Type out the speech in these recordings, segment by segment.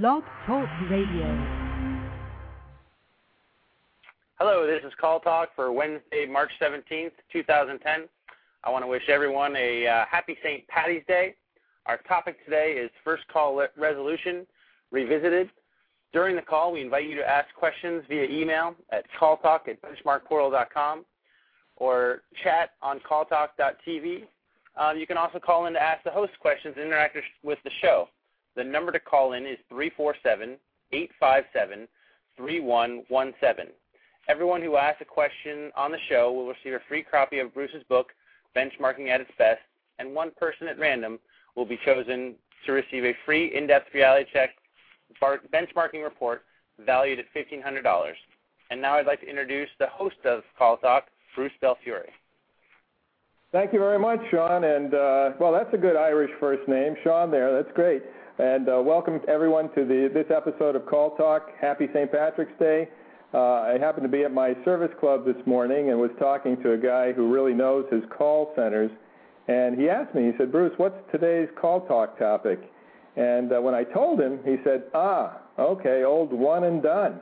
Blog Talk Radio. Hello, this is Call Talk for Wednesday, March 17th, 2010. I want to wish everyone a uh, happy St. Patty's Day. Our topic today is First Call le- Resolution Revisited. During the call, we invite you to ask questions via email at calltalk at benchmarkportal.com or chat on calltalk.tv. Um, you can also call in to ask the host questions and interact with the show. The number to call in is 347 857 3117. Everyone who asks a question on the show will receive a free copy of Bruce's book, Benchmarking at Its Best, and one person at random will be chosen to receive a free in-depth reality check benchmarking report valued at $1,500. And now I'd like to introduce the host of Call Talk, Bruce Belfiore. Thank you very much, Sean. And uh, well, that's a good Irish first name, Sean. There, that's great. And uh, welcome everyone to the, this episode of Call Talk. Happy St. Patrick's Day. Uh, I happened to be at my service club this morning and was talking to a guy who really knows his call centers. And he asked me, he said, Bruce, what's today's call talk topic? And uh, when I told him, he said, ah, okay, old one and done.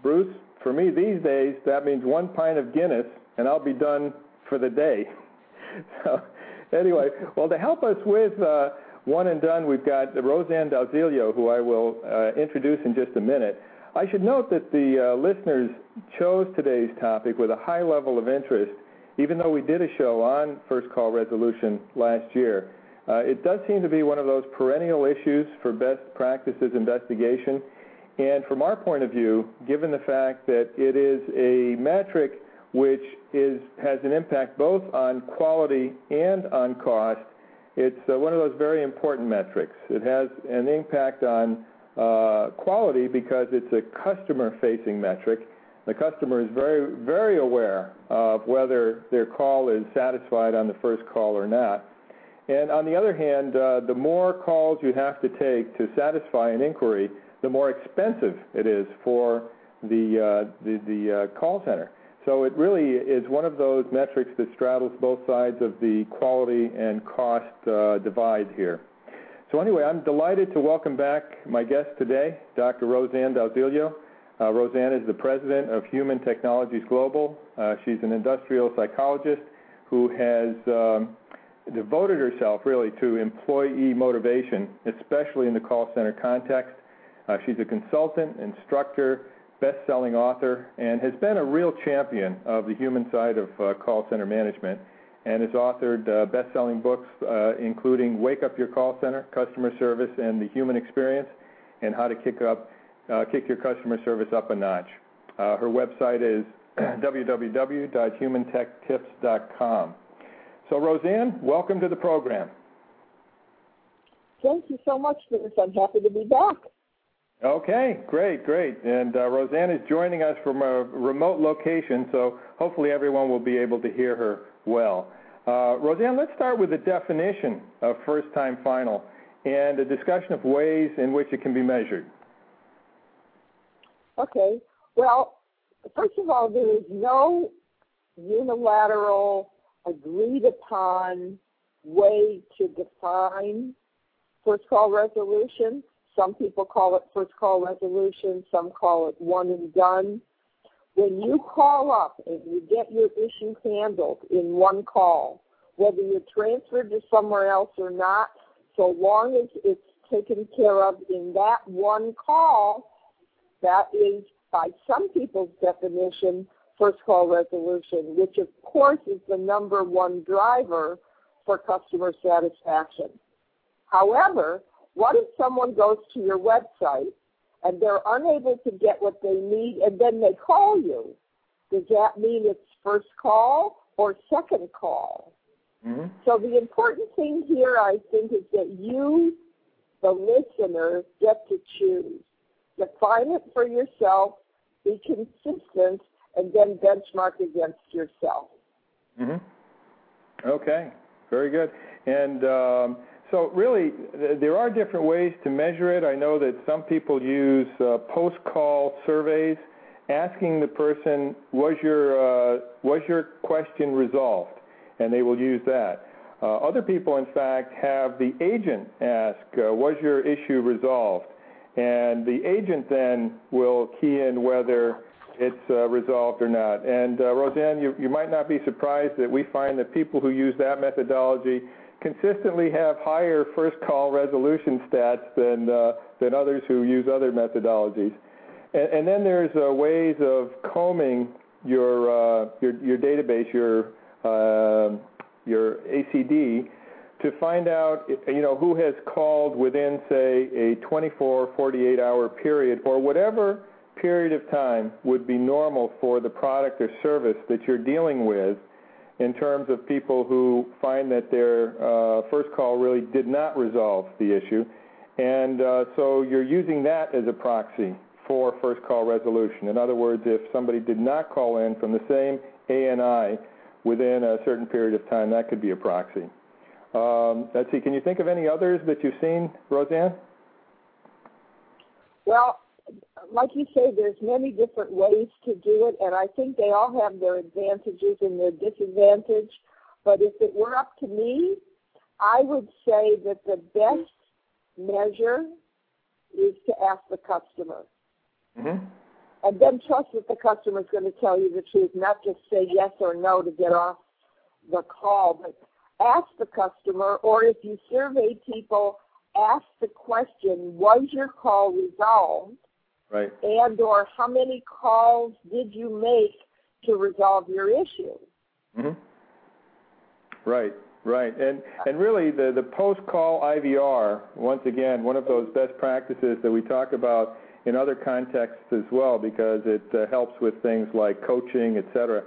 Bruce, for me these days, that means one pint of Guinness, and I'll be done for the day. so, anyway, well, to help us with uh, one and done, we've got Roseanne D'Ausilio, who I will uh, introduce in just a minute. I should note that the uh, listeners chose today's topic with a high level of interest, even though we did a show on first call resolution last year. Uh, it does seem to be one of those perennial issues for best practices investigation. And from our point of view, given the fact that it is a metric which is, has an impact both on quality and on cost, it's uh, one of those very important metrics. It has an impact on uh, quality because it's a customer-facing metric. The customer is very, very aware of whether their call is satisfied on the first call or not. And on the other hand, uh, the more calls you have to take to satisfy an inquiry, the more expensive it is for the, call center. So it really is one of those metrics that straddles both sides of the quality and cost uh, divide here. So anyway, I'm delighted to welcome back my guest today, Dr. Roseanne D'Ausilio. Uh, Roseanne is the president of Human Technologies Global. Uh, she's an industrial psychologist who has um, devoted herself really to employee motivation, especially in the call center context. She's a consultant, instructor, best-selling author, and has been a real champion of the human side of uh, call center management and has authored uh, best-selling books uh, including Wake Up Your Call Center, Customer Service, and the Human Experience, and How to Kick Up Kick Your Customer Service Up a Notch. Her website is www.humantechtips.com. So, Roseanne, welcome to the program. Thank you so much, Bruce. I'm happy to be back. Okay, great, great. And uh, Roseanne is joining us from a remote location, so hopefully everyone will be able to hear her well. Uh, Roseanne, let's start with the definition of first time final and a discussion of ways in which it can be measured. Okay. Well, first of all, there is no unilateral agreed upon way to define first call resolution. Some people call it first call resolution, some call it one and done. When you call up and you get your issue handled in one call, whether you're transferred to somewhere else or not, so long as it's taken care of in that one call, that is, by some people's definition, first call resolution, which of course is the number one driver for customer satisfaction. However, what if someone goes to your website and they're unable to get what they need and then they call you? Does that mean it's first call or second call? Mm-hmm. So the important thing here, I think, is that you, the listener, get to choose. Define it for yourself, be consistent, and then benchmark against yourself. Mm-hmm. Okay, very good. And um, really, there are different ways to measure it. I know that some people use uh, post-call surveys, asking the person, "Was your uh, was your question resolved?" and they will use that. Uh, other people, in fact, have the agent ask, "Was your issue resolved?" and the agent then will key in whether it's resolved or not. And Roseanne, you might not be surprised that we find that people who use that methodology consistently have higher first call resolution stats than uh, than others who use other methodologies. And, and then there's uh, ways of combing your uh, your your database, your uh, your ACD, to find out you know who has called within say a 24 48 hour period or whatever period of time would be normal for the product or service that you're dealing with in terms of people who find that their uh, first call really did not resolve the issue. And uh, so you're using that as a proxy for first call resolution. In other words, if somebody did not call in from the same ANI within a certain period of time, that could be a proxy. Um, let's see, can you think of any others that you've seen, Roseanne? Well, like you say, there's many different ways to do it, and I think they all have their advantages and their disadvantage. But if it were up to me, I would say that the best measure is to ask the customer. Mm-hmm. And then trust that the customer is going to tell you the truth, not just say yes or no to get off the call, but ask the customer, or if you survey people, ask the question, was your call resolved? Right. And or how many calls did you make to resolve your issue? Mm-hmm. Right, right. And and really the, the post call IVR, once again, one of those best practices that we talk about in other contexts as well because it uh, helps with things like coaching, et cetera.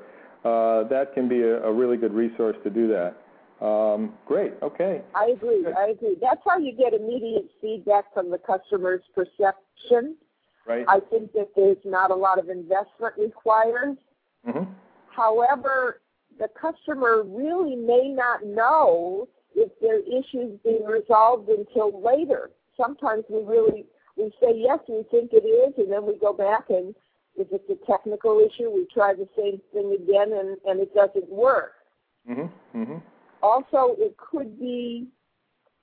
Uh, that can be a, a, really good resource to do that. Um, great. Okay. I agree. I agree. That's how you get immediate feedback from the customer's perception Right. I think that there's not a lot of investment required. Mm-hmm. However, the customer really may not know if their issue is being resolved until later. Sometimes we really we say yes, we think it is, and then we go back and if it's a technical issue, we try the same thing again, and and it doesn't work. Mm-hmm. Mm-hmm. Also, it could be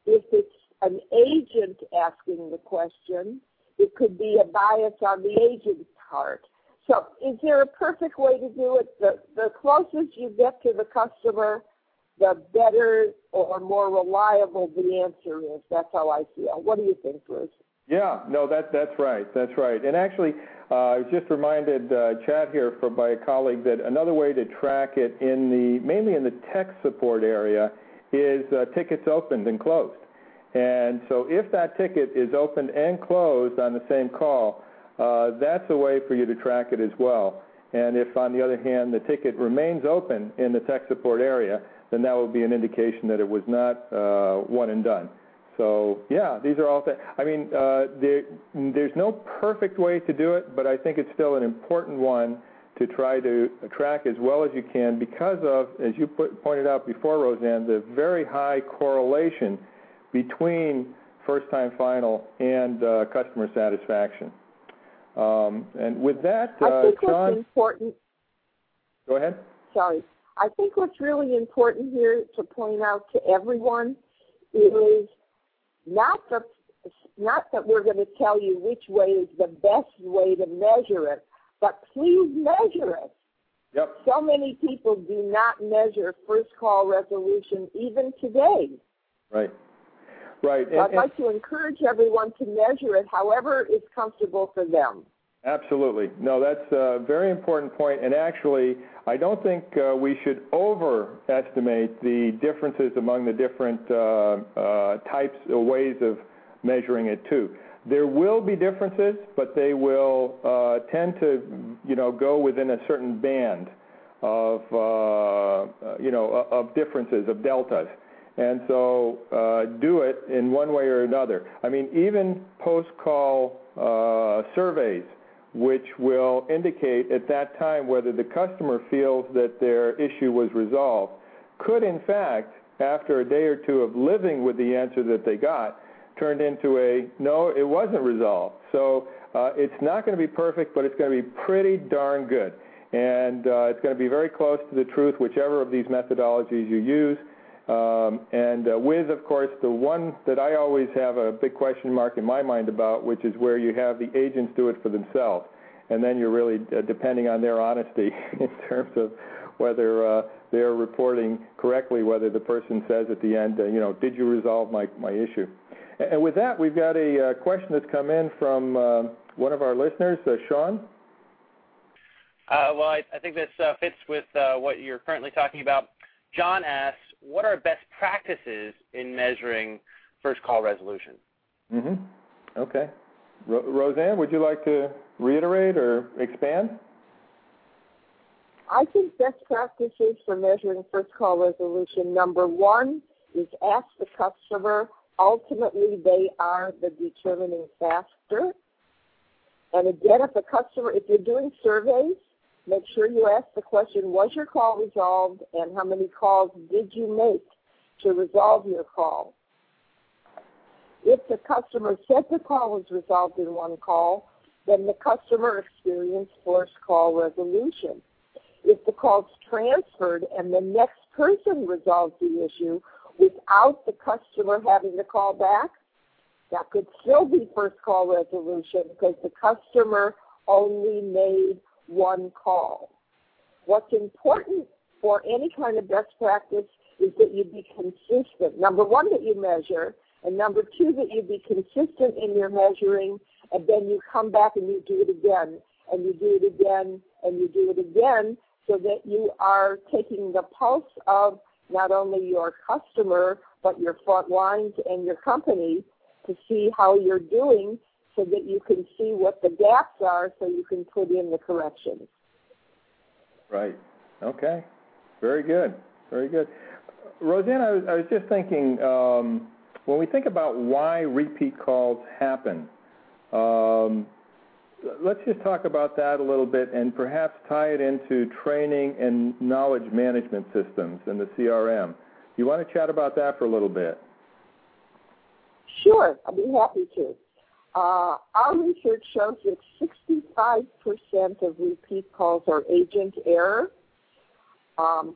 if it's an agent asking the question, it could be a bias on the agent's part. So is there a perfect way to do it? The, the closest you get to the customer, the better or more reliable the answer is. That's how I feel. What do you think, Bruce? Yeah, no, that that's right. That's right. And actually, uh, I was just reminded, uh, chat here by a colleague that another way to track it in the mainly in the tech support area is uh, tickets opened and closed. And so if that ticket is opened and closed on the same call, uh, that's a way for you to track it as well. And if, on the other hand, the ticket remains open in the tech support area, then that would be an indication that it was not uh, one and done. So yeah, these are all things. I mean, uh, there, there's no perfect way to do it, but I think it's still an important one to try to track as well as you can because of, as you put, pointed out before, Roseanne, the very high correlation between first time final and uh, customer satisfaction. Um, and with that, uh, I think Sean, what's important. Go ahead. Sorry. I think what's really important here to point out to everyone is not the not that we're going to tell you which way is the best way to measure it, but please measure it. Yep. So many people do not measure first call resolution even today. Right. Right. So I'd like to encourage everyone to measure it however is comfortable for them. Absolutely. No, that's a very important point. And actually, I don't think uh, we should overestimate the differences among the different uh, uh, types or ways of measuring it too. There will be differences, but they will uh, tend to, you know, go within a certain band of, uh, you know, of differences, of deltas and so uh, do it in one way or another. I mean, even post-call uh, surveys, which will indicate at that time whether the customer feels that their issue was resolved, could in fact, after a day or two of living with the answer that they got, turned into a no, it wasn't resolved. So uh, it's not going to be perfect, but it's going to be pretty darn good. And uh, it's going to be very close to the truth, whichever of these methodologies you use. Um, and uh, with, of course, the one that I always have a big question mark in my mind about, which is where you have the agents do it for themselves, and then you're really uh, depending on their honesty in terms of whether uh, they're reporting correctly, whether the person says at the end, you know, did you resolve my issue? And, with that, we've got a question that's come in from one of our listeners, Sean. Well, I, think this fits with what you're currently talking about. John asks, what are best practices in measuring first call resolution? Mm-hmm. Okay. Ro- Roseanne, would you like to reiterate or expand? I think best practices for measuring first call resolution number one is ask the customer. Ultimately, they are the determining factor. And again, if a customer, if you're doing surveys, make sure you ask the question, was your call resolved and how many calls did you make to resolve your call? If the customer said the call was resolved in one call, then the customer experienced first call resolution. If the call's transferred and the next person resolves the issue without the customer having to call back, that could still be first call resolution because the customer only made one call. What's important for any kind of best practice is that you be consistent. Number one, that you measure, and number two, that you be consistent in your measuring, and then you come back and you do it again, and you do it again, and you do it again, so that you are taking the pulse of not only your customer, but your front lines and your company to see how you're doing so that you can see what the gaps are so you can put in the corrections. Right. Okay. Very good. Very good. Roseanne, I was, I was just thinking um, when we think about why repeat calls happen, um, let's just talk about that a little bit and perhaps tie it into training and knowledge management systems and the CRM. You want to chat about that for a little bit? Sure, I'll be happy to. Uh, our research shows that 65% of repeat calls are agent error. Um,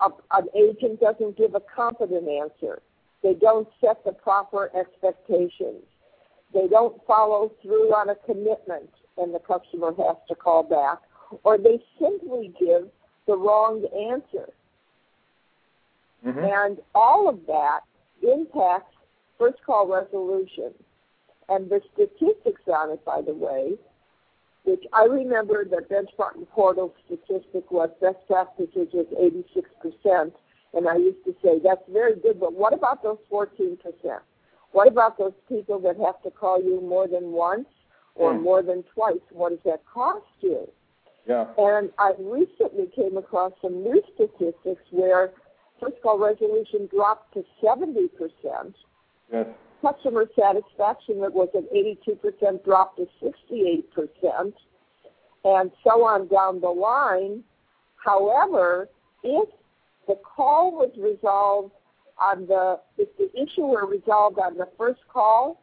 an agent doesn't give a competent answer. They don't set the proper expectations. They don't follow through on a commitment and the customer has to call back. Or they simply give the wrong answer. Mm-hmm. And all of that impacts first call resolution. And the statistics on it, by the way, which I remember the benchmarking portal statistic was best practices was 86%. And I used to say, that's very good, but what about those 14%? What about those people that have to call you more than once or mm. more than twice? What does that cost you? Yeah. And I recently came across some new statistics where first call resolution dropped to 70%. Yes customer satisfaction that was at 82% dropped to 68%, and so on down the line. However, if the call was resolved on the, if the issue were resolved on the first call,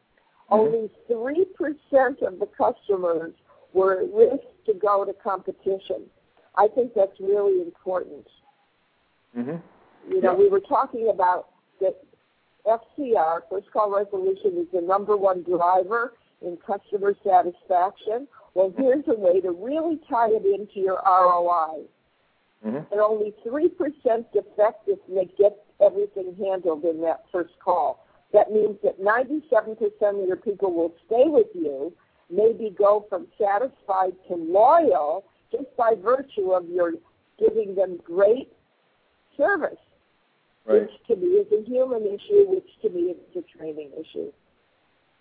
mm-hmm. only 3% of the customers were at risk to go to competition. I think that's really important. Mm-hmm. You know, we were talking about that FCR, first call resolution, is the number one driver in customer satisfaction. Well, here's a way to really tie it into your ROI. Mm-hmm. And only 3% effectiveness get everything handled in that first call. That means that 97% of your people will stay with you, maybe go from satisfied to loyal just by virtue of your giving them great service right. which to me is a human issue, which to me is a training issue.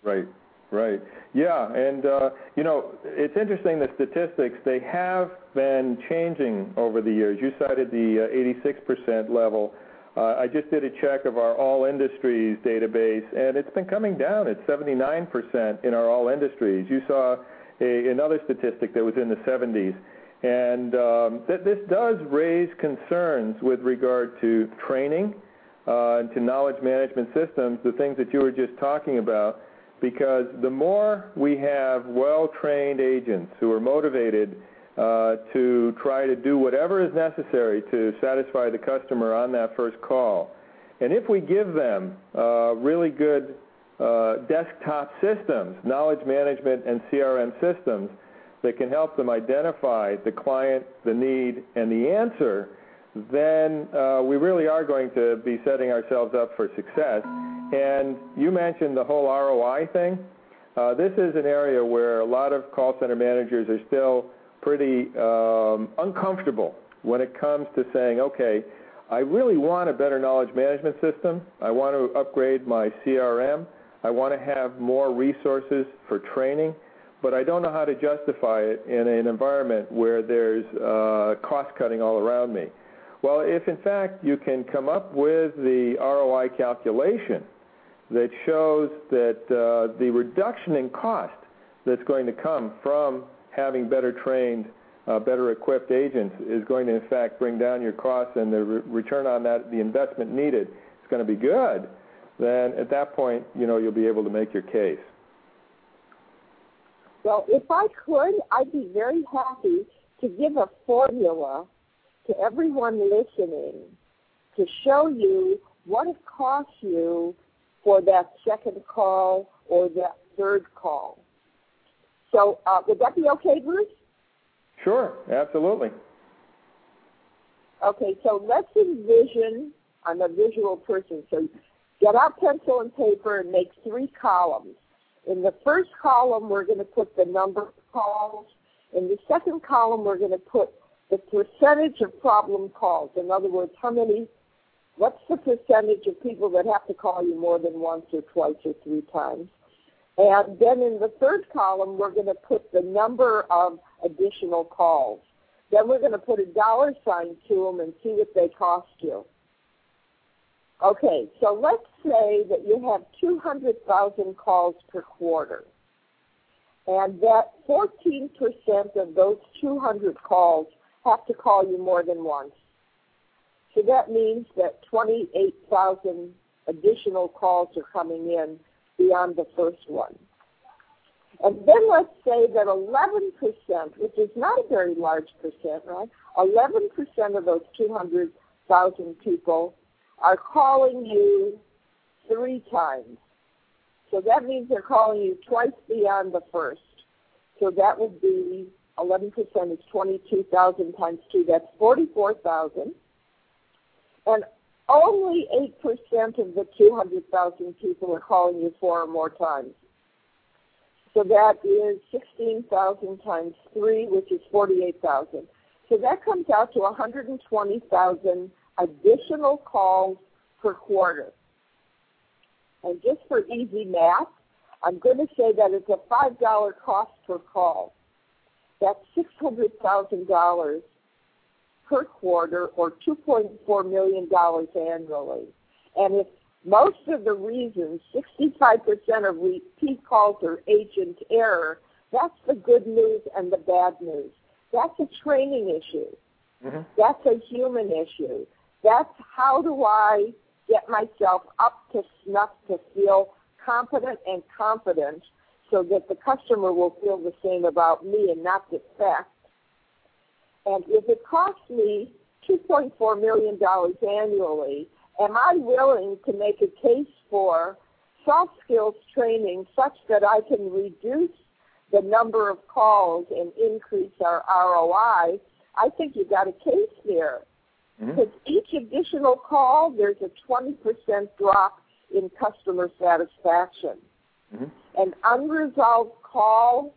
Right. Right. Yeah, and uh, you know, it's interesting the statistics they have been changing over the years. You cited the uh, 86% level. Uh, I just did a check of our all industries database, and it's been coming down. It's 79% in our all industries. You saw a, another statistic that was in the 70s. And um, th- this does raise concerns with regard to training uh, and to knowledge management systems, the things that you were just talking about, because the more we have well-trained agents who are motivated uh, to try to do whatever is necessary to satisfy the customer on that first call, And if we give them uh, really good desktop systems, knowledge management and CRM systems that can help them identify the client, the need, and the answer, then uh, we really are going to be setting ourselves up for success. And you mentioned the whole ROI thing. Uh, this is an area where a lot of call center managers are still pretty um, uncomfortable when it comes to saying, okay, I really want a better knowledge management system. I want to upgrade my CRM. I want to have more resources for training, but I don't know how to justify it in an environment where there's uh, cost cutting all around me. Well, if in fact you can come up with the ROI calculation that shows that uh, the reduction in cost that's going to come from having better trained, uh, better equipped agents is going to in fact bring down your costs and the re- return on that, the investment needed is going to be good, then at that point, you know, you'll be able to make your case. Well, if I could, I'd be very happy to give a formula to everyone listening to show you what it costs you for that second call or that third call. So uh, would that be okay, Bruce? Sure, absolutely. Okay, so let's envision, I'm a visual person, so get out pencil and paper and make three columns. In the first column, we're going to put the number of calls. In the second column, we're going to put the percentage of problem calls. In other words, how many, what's the percentage of people that have to call you more than once or twice or three times? And then in the third column, we're going to put the number of additional calls. Then we're going to put a dollar sign to them and see what they cost you. Okay, so let's say that you have 200,000 calls per quarter, and that 14% of those 200 calls have to call you more than once. So that means that 28,000 additional calls are coming in beyond the first one. And then let's say that 11%, which is not a very large percent, right? 11% of those 200,000 people are calling you three times. So that means they're calling you twice beyond the first. So that would be 11% is 22,000 times 2. That's 44,000. And only 8% of the 200,000 people are calling you four or more times. So that is 16,000 times 3, which is 48,000. So that comes out to 120,000 additional calls per quarter. And just for easy math, I'm going to say that it's a $5 cost per call. That's $600,000 per quarter or $2.4 million annually. And if most of the reasons, 65% of repeat calls are agent error, that's the good news and the bad news. That's a training issue. Mm-hmm. That's a human issue. That's how do I get myself up to snuff to feel competent and confident so that the customer will feel the same about me and not get defect. And if it costs me $2.4 million annually, am I willing to make a case for soft skills training such that I can reduce the number of calls and increase our ROI? I think you've got a case there. Mm-hmm. Because each additional call, there's a 20% drop in customer satisfaction. Mm-hmm. An unresolved call,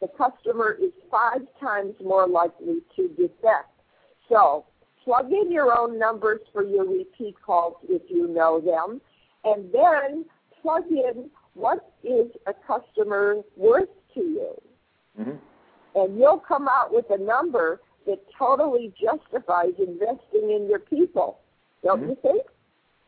the customer is five times more likely to defect. So plug in your own numbers for your repeat calls if you know them, and then plug in what is a customer worth to you. Mm-hmm. And you'll come out with a number that totally justifies investing in your people. Don't mm-hmm. you think?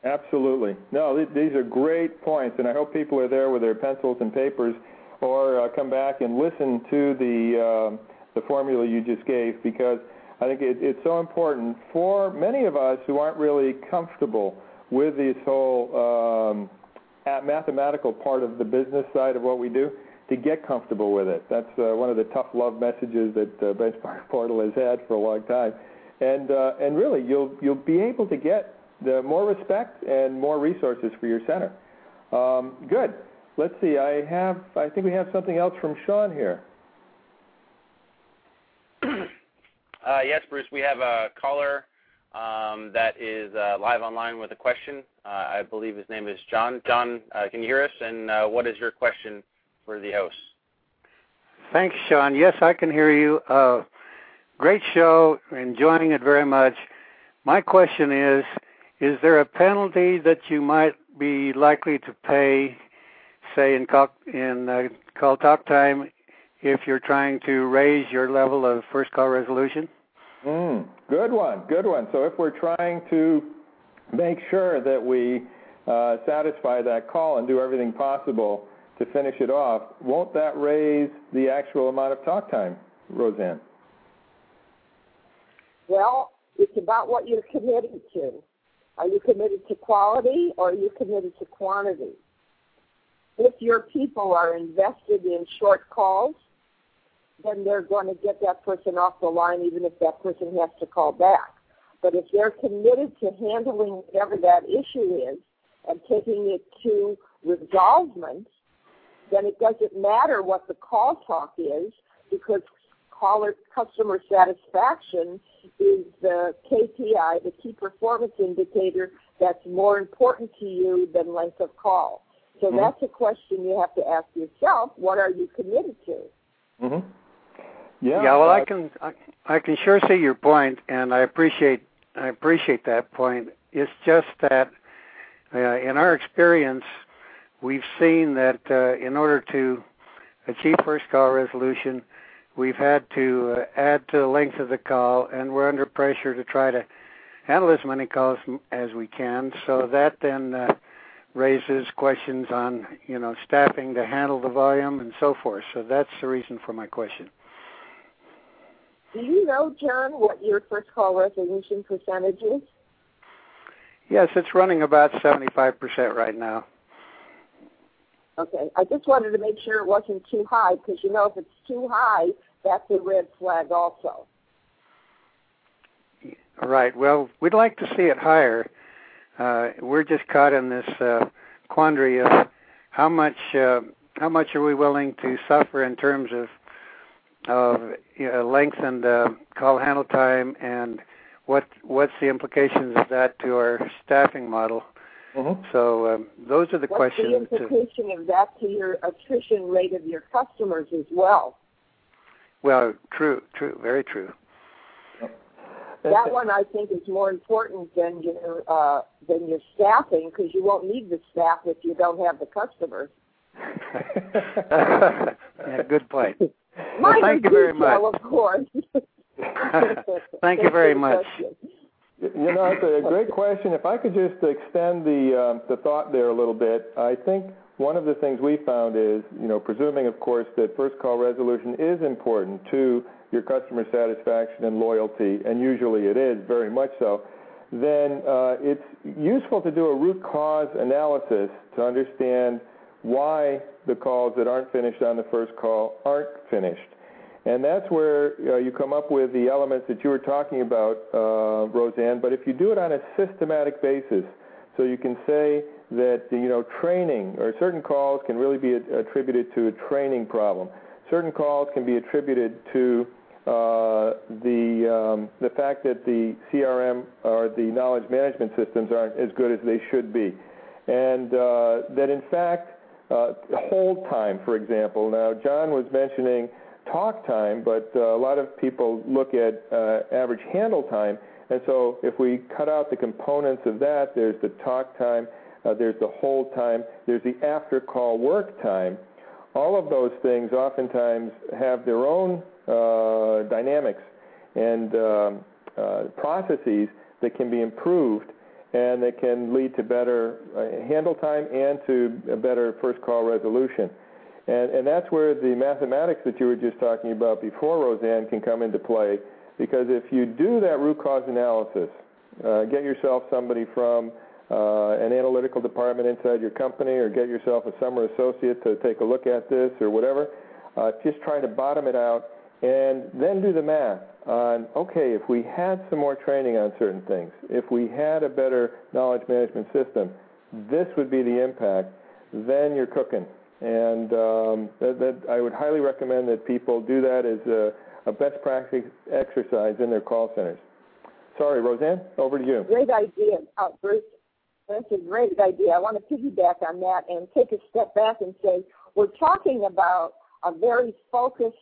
Absolutely. No, th- these are great points, and I hope people are there with their pencils and papers, or uh, come back and listen to the uh, the formula you just gave because I think it, it's so important for many of us who aren't really comfortable with this whole um, mathematical part of the business side of what we do to get comfortable with it. That's uh, one of the tough love messages that uh, Benchmark Portal has had for a long time. And uh, and really, you'll you'll be able to get the more respect and more resources for your center. Um, good. Let's see. I have. I think we have something else from Sean here. Uh, yes, Bruce. We have a caller um, that is uh, live online with a question. Uh, I believe his name is John. John, uh, can you hear us? And uh, what is your question for the host? Thanks, Sean. Yes, I can hear you. Uh, great show. Enjoying it very much. My question is: Is there a penalty that you might be likely to pay, say in call, in uh, call talk time, if you're trying to raise your level of first call resolution? Mm, good one, good one. So if we're trying to make sure that we uh, satisfy that call and do everything possible to finish it off, won't that raise the actual amount of talk time, Roseanne? Well, it's about what you're committed to. Are you committed to quality or are you committed to quantity? If your people are invested in short calls, then they're going to get that person off the line even if that person has to call back. But if they're committed to handling whatever that issue is and taking it to resolvement, then it doesn't matter what the call talk is because caller customer satisfaction is the KPI, the key performance indicator that's more important to you than length of call. So mm-hmm. that's a question you have to ask yourself. What are you committed to? Mm-hmm. Yeah. Yeah. Well, I can I, I can sure see your point, and I appreciate I appreciate that point. It's just that uh, in our experience, we've seen that uh, in order to achieve first call resolution, we've had to uh, add to the length of the call, and we're under pressure to try to handle as many calls as we can. So that then uh, raises questions on you know staffing to handle the volume and so forth. So that's the reason for my question. Do you know, John, what your first call resolution percentage is? Yes, it's running about 75% right now. Okay. I just wanted to make sure it wasn't too high because, you know, if it's too high, that's a red flag also. All right. Well, we'd like to see it higher. Uh, we're just caught in this uh, quandary of how much uh, how much are we willing to suffer in terms of of you know, lengthened uh, call handle time and what what's the implications of that to our staffing model? Mm-hmm. So um, those are the what's questions. the implication to, of that to your attrition rate of your customers as well? Well, true, true, very true. That one I think is more important than your uh, than your staffing because you won't need the staff if you don't have the customers. yeah, good point. well, thank you very much. Of course. thank you very much. You know, it's a great question. If I could just extend the uh, the thought there a little bit, I think one of the things we found is, you know, presuming, of course, that first call resolution is important to your customer satisfaction and loyalty, and usually it is very much so, then uh, it's useful to do a root cause analysis to understand why the calls that aren't finished on the first call aren't finished. And that's where uh, you come up with the elements that you were talking about, uh, Roseanne. But if you do it on a systematic basis, so you can say that you know training or certain calls can really be attributed to a training problem. Certain calls can be attributed to uh, the um, the fact that the CRM or the knowledge management systems aren't as good as they should be, and uh, that in fact uh, hold time, for example. Now, John was mentioning talk time, but uh, a lot of people look at uh, average handle time. And so if we cut out the components of that, there's the talk time, uh, there's the hold time, there's the after call work time. All of those things oftentimes have their own uh, dynamics and um, uh, processes that can be improved and that can lead to better uh, handle time and to a better first call resolution. And, and that's where the mathematics that you were just talking about before, Roseanne, can come into play. Because if you do that root cause analysis, uh, get yourself somebody from uh, an analytical department inside your company, or get yourself a summer associate to take a look at this, or whatever. Uh, just try to bottom it out and then do the math on, okay, if we had some more training on certain things, if we had a better knowledge management system, this would be the impact, then you're cooking. And um, that, that I would highly recommend that people do that as a, a best practice exercise in their call centers. Sorry, Roseanne, over to you. Great idea, uh, Bruce. That's a great idea. I want to piggyback on that and take a step back and say we're talking about a very focused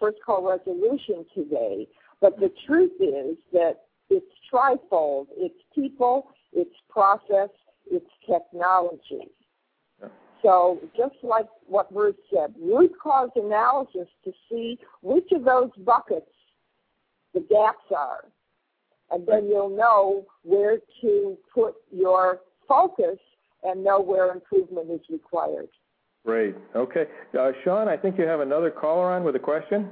first call resolution today, but the truth is that it's trifold. It's people, it's process, it's technology. So just like what Bruce said, root cause analysis to see which of those buckets the gaps are. And then you'll know where to put your focus and know where improvement is required. Great. Okay. Uh, Sean, I think you have another caller on with a question.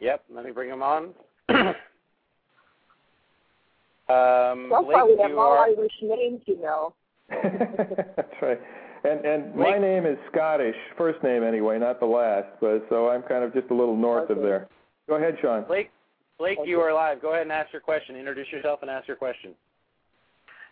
Yep, let me bring him on. um, so Blake, far we have all are, Irish names, you know. That's right. And and my name is Scottish, first name anyway, not the last, but so I'm kind of just a little north of there. Go ahead, Sean. Blake, Blake, you are live. Go ahead and ask your question. Introduce yourself and ask your question.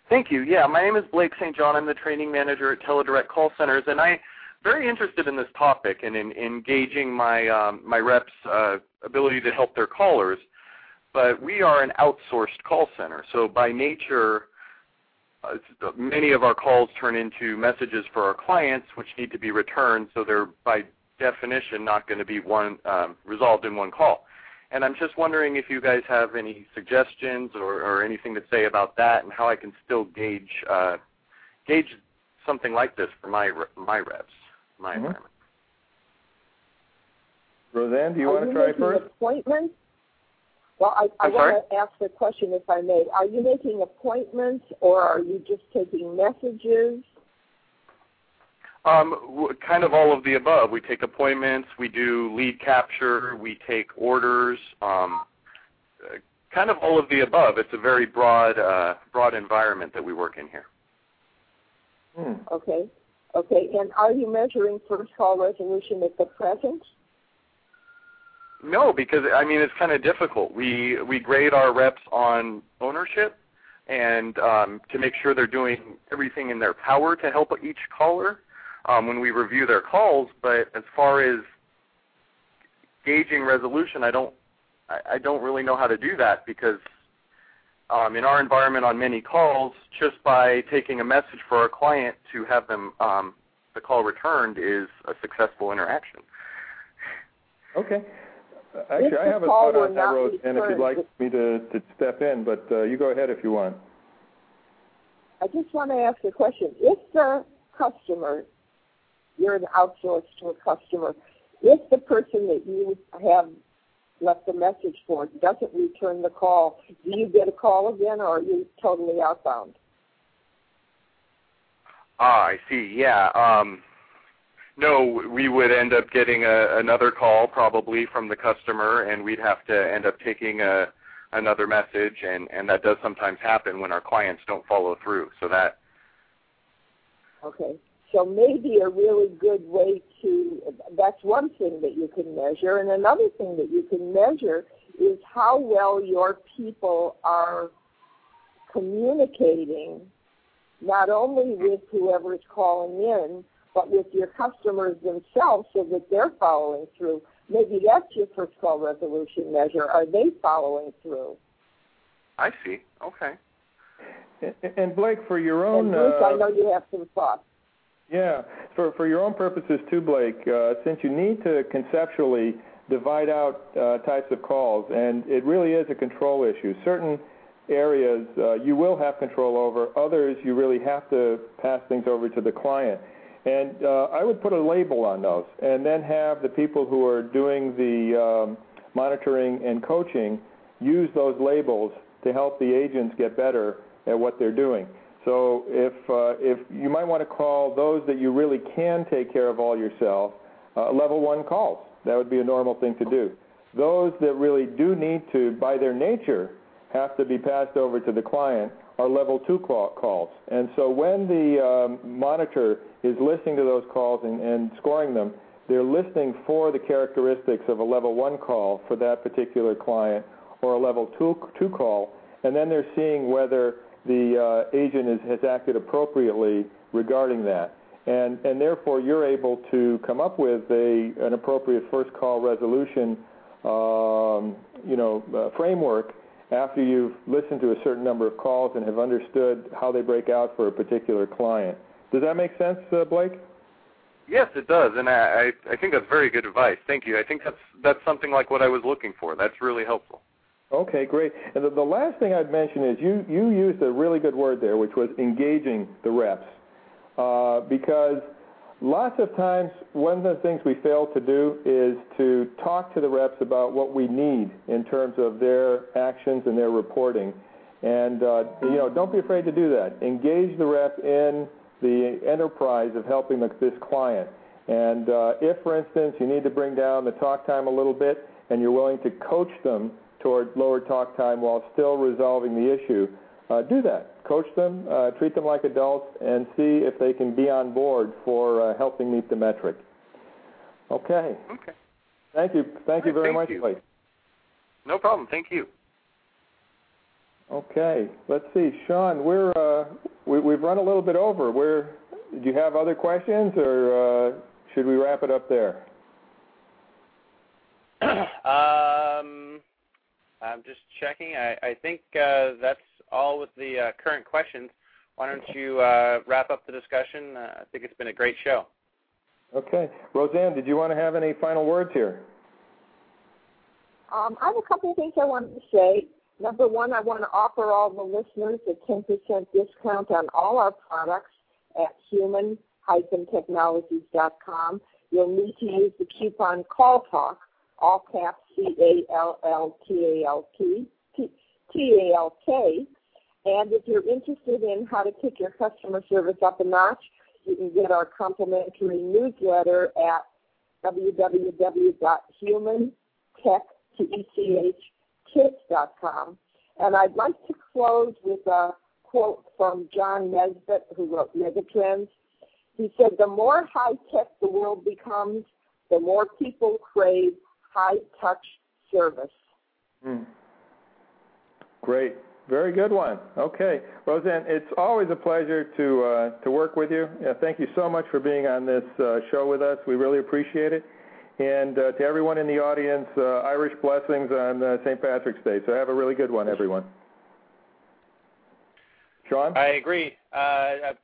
Thank you. Yeah, my name is Blake St. John. I'm the training manager at Teledirect Call Centers, and I'm very interested in this topic and in engaging my um, my reps' uh, ability to help their callers. But we are an outsourced call center, so by nature, many of our calls turn into messages for our clients, which need to be returned. So they're by definition not going to be one um, resolved in one call. And I'm just wondering if you guys have any suggestions or, or anything to say about that, and how I can still gauge uh, gauge something like this for my re- my reps, my Mhm. environment. Roseanne, do you Are want to try first? Appointments? Well, I, I want to ask the question, if I may. Are you making appointments, or are you just taking messages? Um, kind of all of the above. We take appointments, we do lead capture, we take orders. Um, uh, kind of all of the above. It's a very broad uh, broad environment that we work in here. Hmm. Okay. Okay. And are you measuring first call resolution at the present? No, because I mean it's kind of difficult. We we grade our reps on ownership and um, to make sure they're doing everything in their power to help each caller um, when we review their calls. But as far as gauging resolution, I don't I, I don't really know how to do that because um, in our environment on many calls, just by taking a message for our client to have them um, the call returned is a successful interaction. Okay. Uh, Actually, I have a call thought were on that, not Roseanne, if you'd like me to, to step in, but uh, you go ahead if you want. I just want to ask a question. If the customer, you're an outsourced to a customer, if the person that you have left a message for doesn't return the call, do you get a call again, or are you totally outbound? Ah, I see. Yeah. Um, no, we would end up getting a, another call probably from the customer, and we'd have to end up taking a another message, and and that does sometimes happen when our clients don't follow through. So that Okay. So maybe a really good way to, that's one thing that you can measure. And another thing that you can measure is how well your people are communicating not only with whoever is calling in, but with your customers themselves so that they're following through. Maybe that's your first call resolution measure. Are they following through? I see. Okay. And- And Blake, for your own, and Bruce, I uh, know you have some thoughts. yeah, for for your own purposes too, Blake. Uh, since you need to conceptually divide out uh, types of calls, and it really is a control issue. Certain areas uh, you will have control over. Others you really have to pass things over to the client. And uh, I would put a label on those, and then have the people who are doing the um, monitoring and coaching use those labels to help the agents get better at what they're doing. So if uh, if you might want to call those that you really can take care of all yourself, uh, level one calls. That would be a normal thing to do. Those that really do need to, by their nature, have to be passed over to the client are level two calls. And so when the um, monitor is listening to those calls and, scoring them, they're listening for the characteristics of a level one call for that particular client or a level two, two call, and then they're seeing whether the uh, agent has acted appropriately regarding that. And, and therefore, you're able to come up with a, an appropriate first call resolution um, you know, uh, framework after you've listened to a certain number of calls and have understood how they break out for a particular client. Does that make sense, uh, Blake? Yes, it does, and I, I think that's very good advice. Thank you. I think that's that's something like what I was looking for. That's really helpful. Okay, great. And the, the last thing I'd mention is you you used a really good word there, which was engaging the reps, uh, because lots of times one of the things we fail to do is to talk to the reps about what we need in terms of their actions and their reporting. And uh, you know, don't be afraid to do that. Engage the rep in the enterprise of helping this client. And uh, if, for instance, you need to bring down the talk time a little bit and you're willing to coach them toward lower talk time while still resolving the issue, uh, do that. Coach them, uh, treat them like adults, and see if they can be on board for uh, helping meet the metric. Okay. Okay. Thank you. Thank you very thank much, you. No problem. Thank you. Okay. Let's see, Sean. We're uh, we, we've run a little bit over. We're, do you have other questions, or uh, should we wrap it up there? um, I'm just checking. I, I think uh, that's all with the uh, current questions. Why don't you uh, wrap up the discussion? Uh, I think it's been a great show. Okay. Roseanne, did you want to have any final words here? Um, I have a couple of things I wanted to say. Number one, I want to offer all the listeners a 10% discount on all our products at human-technologies.com. You'll need to use the coupon Call Talk, all caps C A And if you're interested in how to kick your customer service up a notch, you can get our complimentary newsletter at www.humantech.com. And I'd like to close with a quote from John Naisbitt, who wrote Megatrends. He said, The more high tech the world becomes, the more people crave high touch service. Mm. Great. Very good one. Okay, Roseanne, it's always a pleasure to uh, to work with you. Thank you so much for being on this uh, show with us. We really appreciate it. And uh, to everyone in the audience, Irish blessings on St. Patrick's Day. So have a really good one, everyone. Sean? I agree.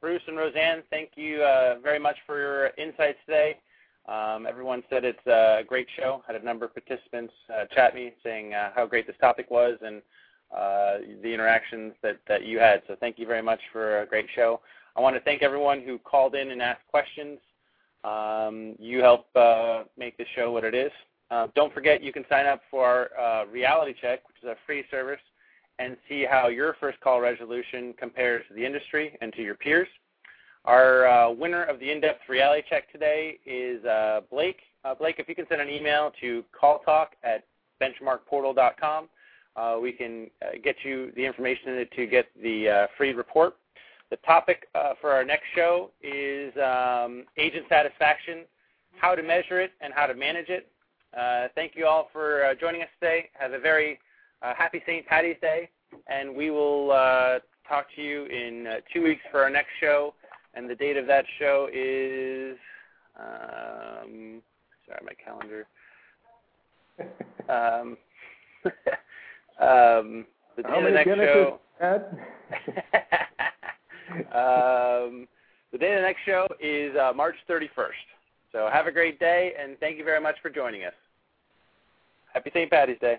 Bruce and Roseanne, thank you very much for your insights today. Um, everyone said it's a great show. Had a number of participants chat me saying how great this topic was and the interactions that, that you had. So thank you very much for a great show. I want to thank everyone who called in and asked questions. Um, you help uh, make the show what it is. Uh, don't forget you can sign up for our uh, reality check, which is a free service, and see how your first call resolution compares to the industry and to your peers. Our uh, winner of the in-depth reality check today is uh, Blake. Blake, if you can send an email to calltalk at benchmarkportal.com uh, we can uh, get you the information to get the uh, free report. The topic uh, for our next show is um, agent satisfaction, how to measure it, and how to manage it. Uh, thank you all for uh, joining us today. Have a very happy St. Patty's Day, and we will talk to you in two weeks for our next show. And the date of that show is, um, sorry, my calendar. Um, Um, the day How of the next show. um, the day of the next show is uh, March 31st. So have a great day, and thank you very much for joining us. Happy St. Patty's Day.